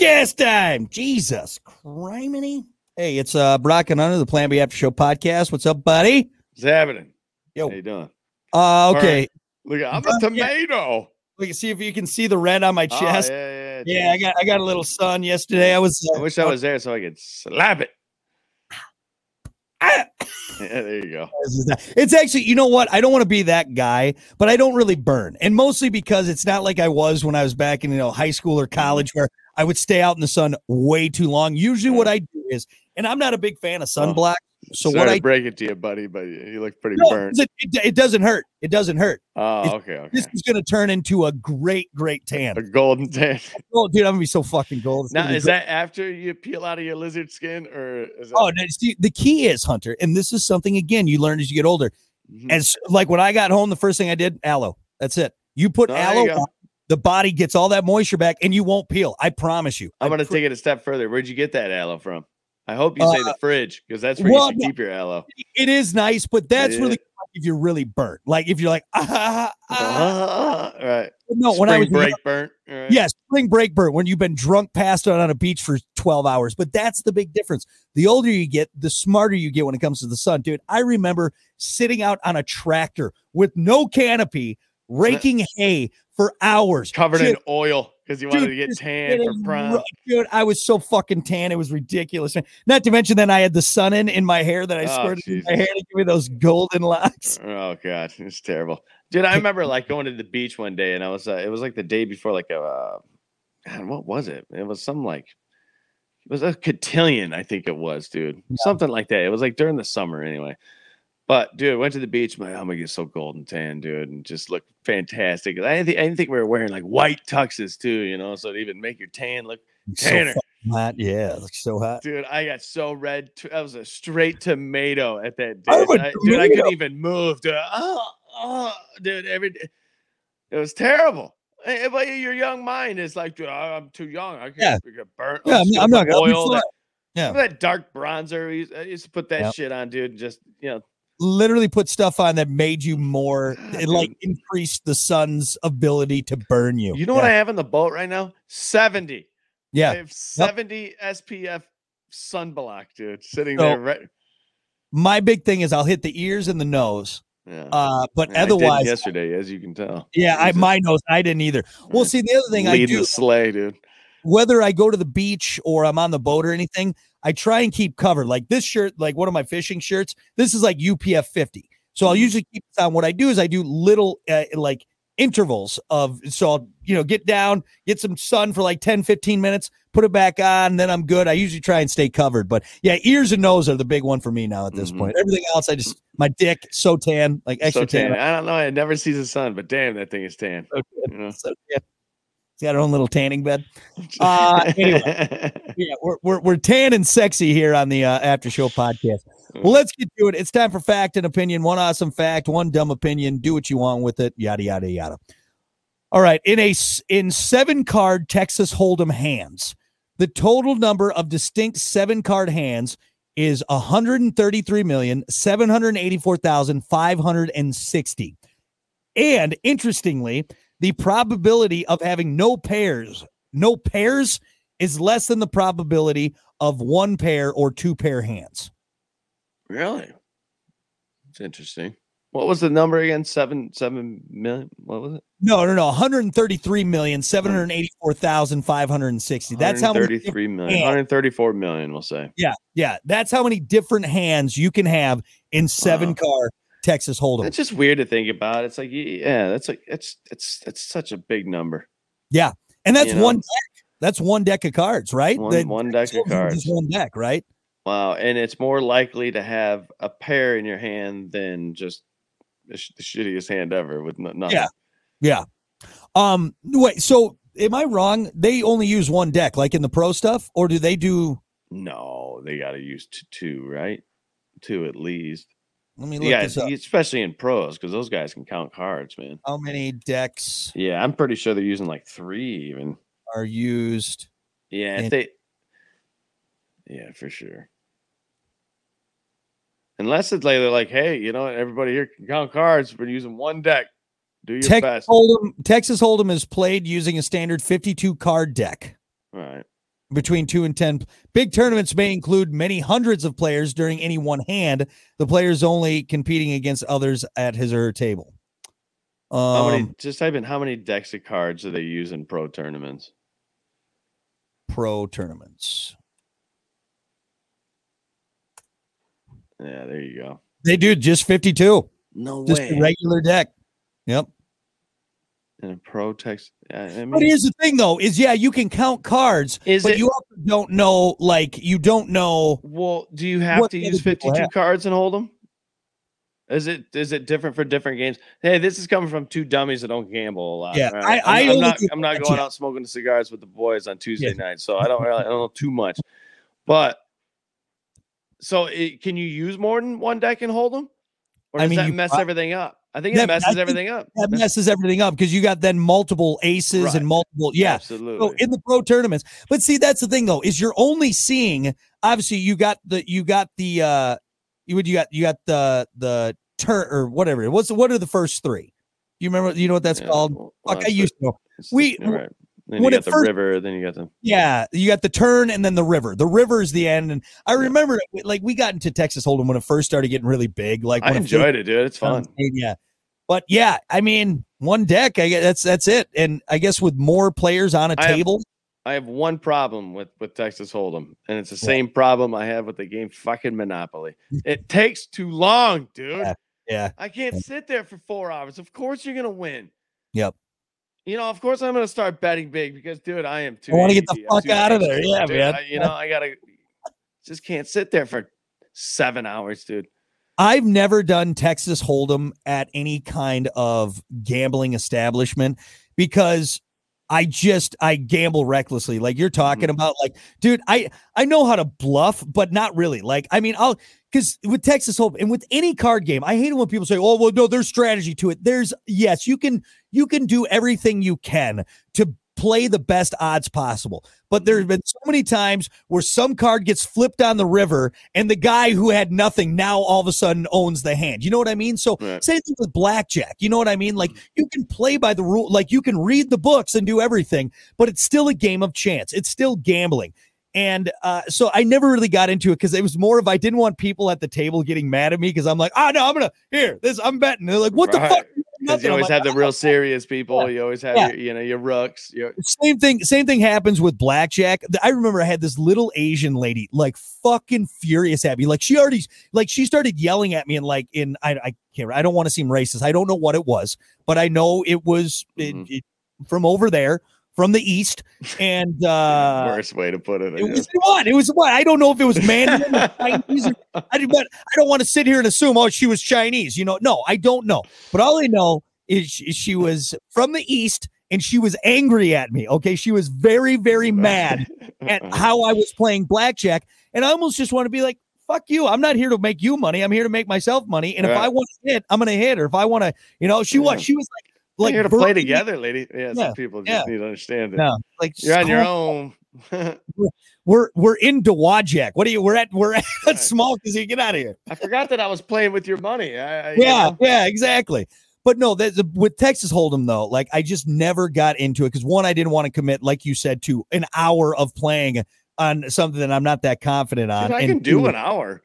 Podcast time. Jesus criminy. Hey, it's uh Brock and Hunter the Plan B After Show podcast. What's up, buddy? What's happening? Yo. How you doing? Uh okay. Look, I'm Uh, a tomato. We can see if you can see the red on my Oh, chest. yeah, yeah, yeah, I got I got a little sun yesterday. I was I wish I was there so I could slap it. Ah! Yeah, there you go. It's actually, you know what? I don't want to be that guy, but I don't really burn. And mostly because it's not like I was when I was back in, you know, high school or college where I would stay out in the sun way too long. Usually what I do is, and I'm not a big fan of sunblock. So Sorry what I break it to you, buddy, but you look pretty no, burnt. it, it, it doesn't hurt. It doesn't hurt. Oh, it's- okay, okay. This is going to turn into a great, great tan. A golden tan. Oh, dude, I'm going to be so fucking gold. It's Now, is great. that after you peel out of your lizard skin, or is that? Oh, no, see, the key is, Hunter, and this is something, again, you learn as you get older. Mhm. As like when I got home, the first thing I did, aloe. That's it. You put Oh, aloe you on, the body gets all that moisture back and you won't peel. I promise you. I'm gonna pr- take it a step further. Where'd you get that aloe from? I hope you say the fridge because that's where Uh, well, you should keep your aloe. it is nice, but that's Yeah. really if you're really burnt. Like if you're like, ah, ah, right. no, when Spring I was break burnt. all right. Yeah, spring break burnt when you've been drunk passed out on a beach for 12 hours. But that's the big difference. The older you get, the smarter you get when it comes to the sun. Dude, I remember sitting out on a tractor with no canopy, raking hay for hours. covered in oil because you wanted Dude, to get tan for prom. ru- Dude, I was so fucking tan. It was ridiculous. man. Not to mention that I had the sun in in my hair that I Oh, squirted in my hair to give me those golden locks. Oh god, it's terrible, dude. I remember like going to the beach one day, and I was uh, it was like the day before like a uh, God, what was it? It was some like it was a cotillion, I think it was, dude. Something like that. It was like during the summer anyway. But dude, went to the beach. My, I'm gonna get so golden tan, dude, and just look fantastic. I didn't, think, I didn't think we were wearing like white tuxes too, you know, so it even make your tan look So Tanner. fucking hot. Yeah, it looks so hot. Dude, I got so red. T- I was a straight tomato at that day. I, dude, I couldn't even move. Dude, oh, oh, dude, every day. It was terrible. Eh, But your young mind is like, dude, I'm too young. I can't get burnt. Yeah, I'm, I'm gonna not to oil. That, Yeah. that dark bronzer. I used to put that Yep. shit on, dude. Just you know, literally put stuff on that made you more it like increased the sun's ability to burn you. you know what. I have in the boat right now? Seventy. I yeah. have seventy SPF sunblock, dude, sitting So- there. Right. My big thing is I'll hit the ears and the nose. Yeah. Uh, but I did otherwise, yesterday, as you can tell. yeah, I my nose I didn't either. Well, Yeah. see the other thing I Leading do, the sleigh, dude. Whether I go to the beach or I'm on the boat or anything, I try and keep covered. Like this shirt, like one of my fishing shirts, this is like UPF 50. So I'll Mhm. usually keep this on. What I do is I do little uh, like intervals of so I'll you know get down, get some sun for like 10, 15 minutes, put it back on, then I'm good. I usually try and stay covered. But yeah, ears and nose are the big one for me now at this Mhm. point. Everything else, I just my dick so tan, like extra so tan. tan. I don't know. It never sees the sun, but damn, that thing is tan. So You know? So, yeah. It's got her own little tanning bed. Uh, anyway. Yeah, we're, we're, we're tan and sexy here on the uh, After Show podcast. Well, let's get to it. It's time for fact and opinion. One awesome fact, one dumb opinion. Do what you want with it. Yada yada yada. All right. In a in seven card Texas Hold'em hands, the total number of distinct seven card hands is 133,784,560. And interestingly, the probability of having no pairs, no pairs is less than the probability of one pair or two pair hands. really? It's interesting. What was the number again? Seven, seven million. What was it? No, no, no. 133,784,560. That's how many. different- 33 million. hands. 134 million, we'll say. Yeah, yeah. That's how many different hands you can have in seven Wow. car Texas Hold'em. It's just weird to think about. It's like, yeah, that's like, it's, it's, it's such a big number. Yeah, and that's you know. one deck. That's one deck of cards, right? One, one deck of cards. one deck, right? Wow. And it's more likely to have a pair in your hand than just the, sh- the shittiest hand ever with nothing. Yeah. Yeah. Um. Wait. So, am I wrong? They only use one deck, like in the pro stuff, or do they do? No, they got to use t- two, right? Two at least. Let me look Yeah, this up. especially in pros because those guys can count cards, man. How many decks Yeah, I'm pretty sure they're using like three even. are used? Yeah, if they. Yeah, for sure. Unless it's like they're like, hey, you know, everybody here can count cards. We're using one deck. Do your Texas best. Hold'em, Texas Hold'em is played using a standard 52 card deck. All right. Between two and 10. Big tournaments may include many hundreds of players during any one hand. The players only competing against others at his or her table. Um, How many? Just type in how many decks of cards do they use in pro tournaments? pro tournaments. Yeah, there you go. They do just 52. No way. Just a regular deck. Yep. In a pro text. Uh, I mean, But here's the thing though, is yeah, you can count cards, Is but it- you also don't know, like you don't know well, do you have to use 52 cards and Hold'em? Is it is it different for different games? Hey, this is coming from two dummies that don't gamble a lot. Yeah, all I- I'm, I I'm not I'm not going out smoking cigars with the boys on Tuesday Yeah. night, so I don't really I don't know too much. But so it, can you use more than one deck and Hold'em, or I does mean, that you mess everything up? I think it but messes think everything up. that messes everything up because you got then multiple aces Right. and multiple yeah. absolutely. So in the pro tournaments, but see that's the thing though is you're only seeing obviously you got the you got the uh you would you got you got the the turn or whatever what's what are the first three? You remember you know what that's Yeah, called? well, Fuck, well, I used to know. we- right. Then when you got the first- river, then you got the Yeah, you got the turn and then the river. The river is the end, and I remember it, like we got into Texas Hold'em when it first started getting really big. Like I enjoyed it, dude. It's fun. Yeah, but yeah, I mean, one deck. I guess that's that's it. And I guess with more players on a I have- table, I have one problem with with Texas Hold'em, and it's the Yeah. same problem I have with the game fucking Monopoly. It takes too long, dude. Yeah. yeah, I can't sit there for four hours. Of course you're gonna win. Yep. You know, of course I'm gonna start betting big because, dude, I am too. I wanna get the fuck out of there. Yeah, dude. man. I- you know, I gotta just can't sit there for seven hours, dude. I've never done Texas Hold'em at any kind of gambling establishment because I just I gamble recklessly. Like you're talking Mm-hmm. about, like, dude, I I know how to bluff, but not really. Like, I mean, I'll because with Texas Hold'em and with any card game, I hate it when people say, "Oh, well, no, there's strategy to it." There's yes, you can you can do everything you can to play the best odds possible. But there's been so many times where some card gets flipped on the river and the guy who had nothing now all of a sudden owns the hand. You know what I mean? So Right. same thing with blackjack. You know what I mean? Like you can play by the rule, like you can read the books and do everything, but it's still a game of chance. It's still gambling. And uh, so I never really got into it because it was more of I didn't want people at the table getting mad at me because I'm like, ah, no, I'm gonna here this I'm betting. They're like, what the fuck? Because you always like, have the real serious people. You always have Yeah. your, you know, your rooks. Your, same thing same thing happens with blackjack i remember i had this little asian lady like fucking furious at me like she already like she started yelling at me and like in i, I can't i don't want to seem racist i don't know what it was but i know it was it- Mhm. it, from over there from the east and uh worst way to put it. I it guess. was what? It was what? I don't know if it was Mandarin or Chinese. Or, I, but I don't want to sit here and assume, oh, she was Chinese. You know, no, I don't know. But all I know is she, she was from the East and she was angry at me. Okay. She was very, very mad at how I was playing blackjack. And I almost just want to be like, fuck you. I'm not here to make you money. I'm here to make myself money. And if I want to hit, I'm going to hit. Or if I want to, you know, she was, she was like, We're here to play together, lady. Yeah, Yeah, some people just yeah. need to understand it. No, like You're on your own. We're we're in Dawajak. What are you? We're at we're at Right. small because you get out of here. I forgot that I was playing with your money. I, I, you Yeah, know, yeah, exactly. But no, that's with Texas Hold'em though. Like I just never got into it because one, I didn't want to commit, like you said, to an hour of playing on something that I'm not that confident on. dude, I and can do an hour.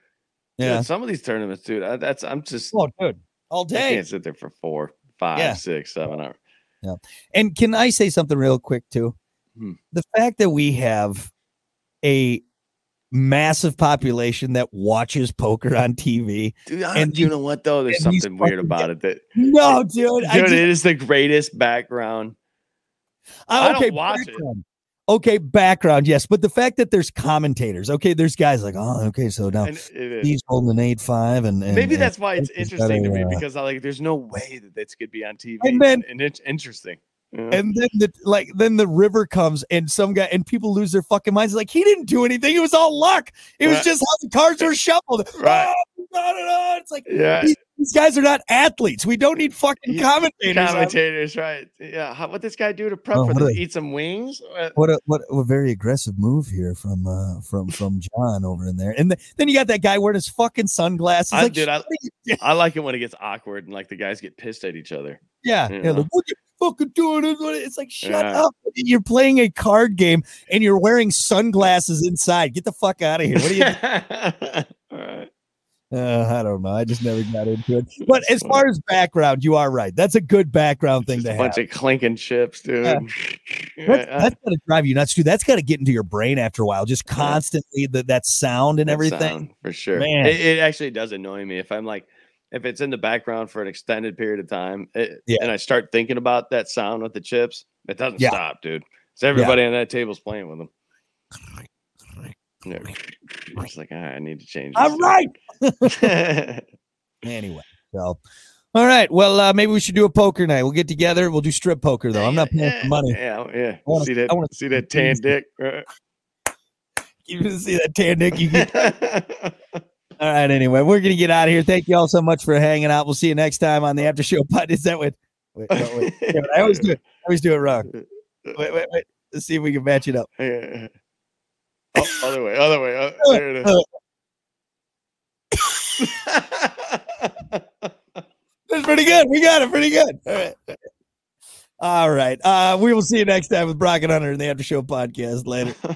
Dude, Yeah. some of these tournaments, dude. I, that's I'm just Oh, dude, all I day. can't sit there for four, five, Yeah. six, seven hours. Yeah. And can I say something real quick too? Hmm. The fact that we have a massive population that watches poker on TV. Dude, And you know what though? There's something weird about it. That No, dude. I dude, just- it is the greatest background. I don't okay, watch it. background. Okay, background, yes, but the fact that there's commentators, okay, there's guys like, oh, okay, so now And he's holding an eight five, and, and Maybe and that's why it's interesting to me uh, because I like there's no way that this could be on TV And then- and it's interesting. know? and then the like then the river comes and some guy and people lose their fucking minds like he didn't do anything it was all luck it was Right. just how the cards were shuffled Right. Oh, it's like yeah, these, these guys are not athletes we don't need fucking Yeah, commentators on- commentators, right? Yeah, how, what this guy do to prep Oh, for what this? a- Eat some wings? Uh, what a what a very aggressive move here from uh from from John over in there and th- then you got that guy wearing his fucking sunglasses I- like dude, I- shut it- I like it when it gets awkward and like the guys get pissed at each other. yeah, you yeah know. like, what, you, fucking doing. It's like, shut Yeah. up. You're playing a card game and you're wearing sunglasses inside. Get the fuck out of here. What are you All right. Uh, I don't know. I just never got into it. But as far as background, you are right. That's a good background thing Just to a have. A bunch of clinking chips, dude. Yeah. Yeah, That's, that's got to drive you nuts, dude. That's got to get into your brain after a while. Just Yeah. constantly the, that sound and that everything. sound, for sure. Man. It, it actually does annoy me if I'm like, if it's in the background for an extended period of time, it, Yeah. and I start thinking about that sound with the chips, it doesn't Yeah. stop, dude. So everybody on that table's playing with them. Yeah. It's like, all right, I need to change. All right. Anyway, so all right. Well, uh, maybe we should do a poker night. We'll get together. We'll do strip poker though. I'm not paying for money. Yeah, yeah. wanna- see that? I wanna see that tan dick? You can see that tan dick. You get. All right. Anyway, we're gonna get out of here. Thank you all so much for hanging out. We'll see you next time on the after show. Pod. Is that what? Wait, no, wait. I always do it. I always do it wrong. Wait, wait, wait. Let's see if we can match it up. Oh, other way, other way. Uh, there it is. That's pretty good. We got it pretty good. All right. All right. Uh, we will see you next time with Brock and Hunter in the After Show podcast. Later.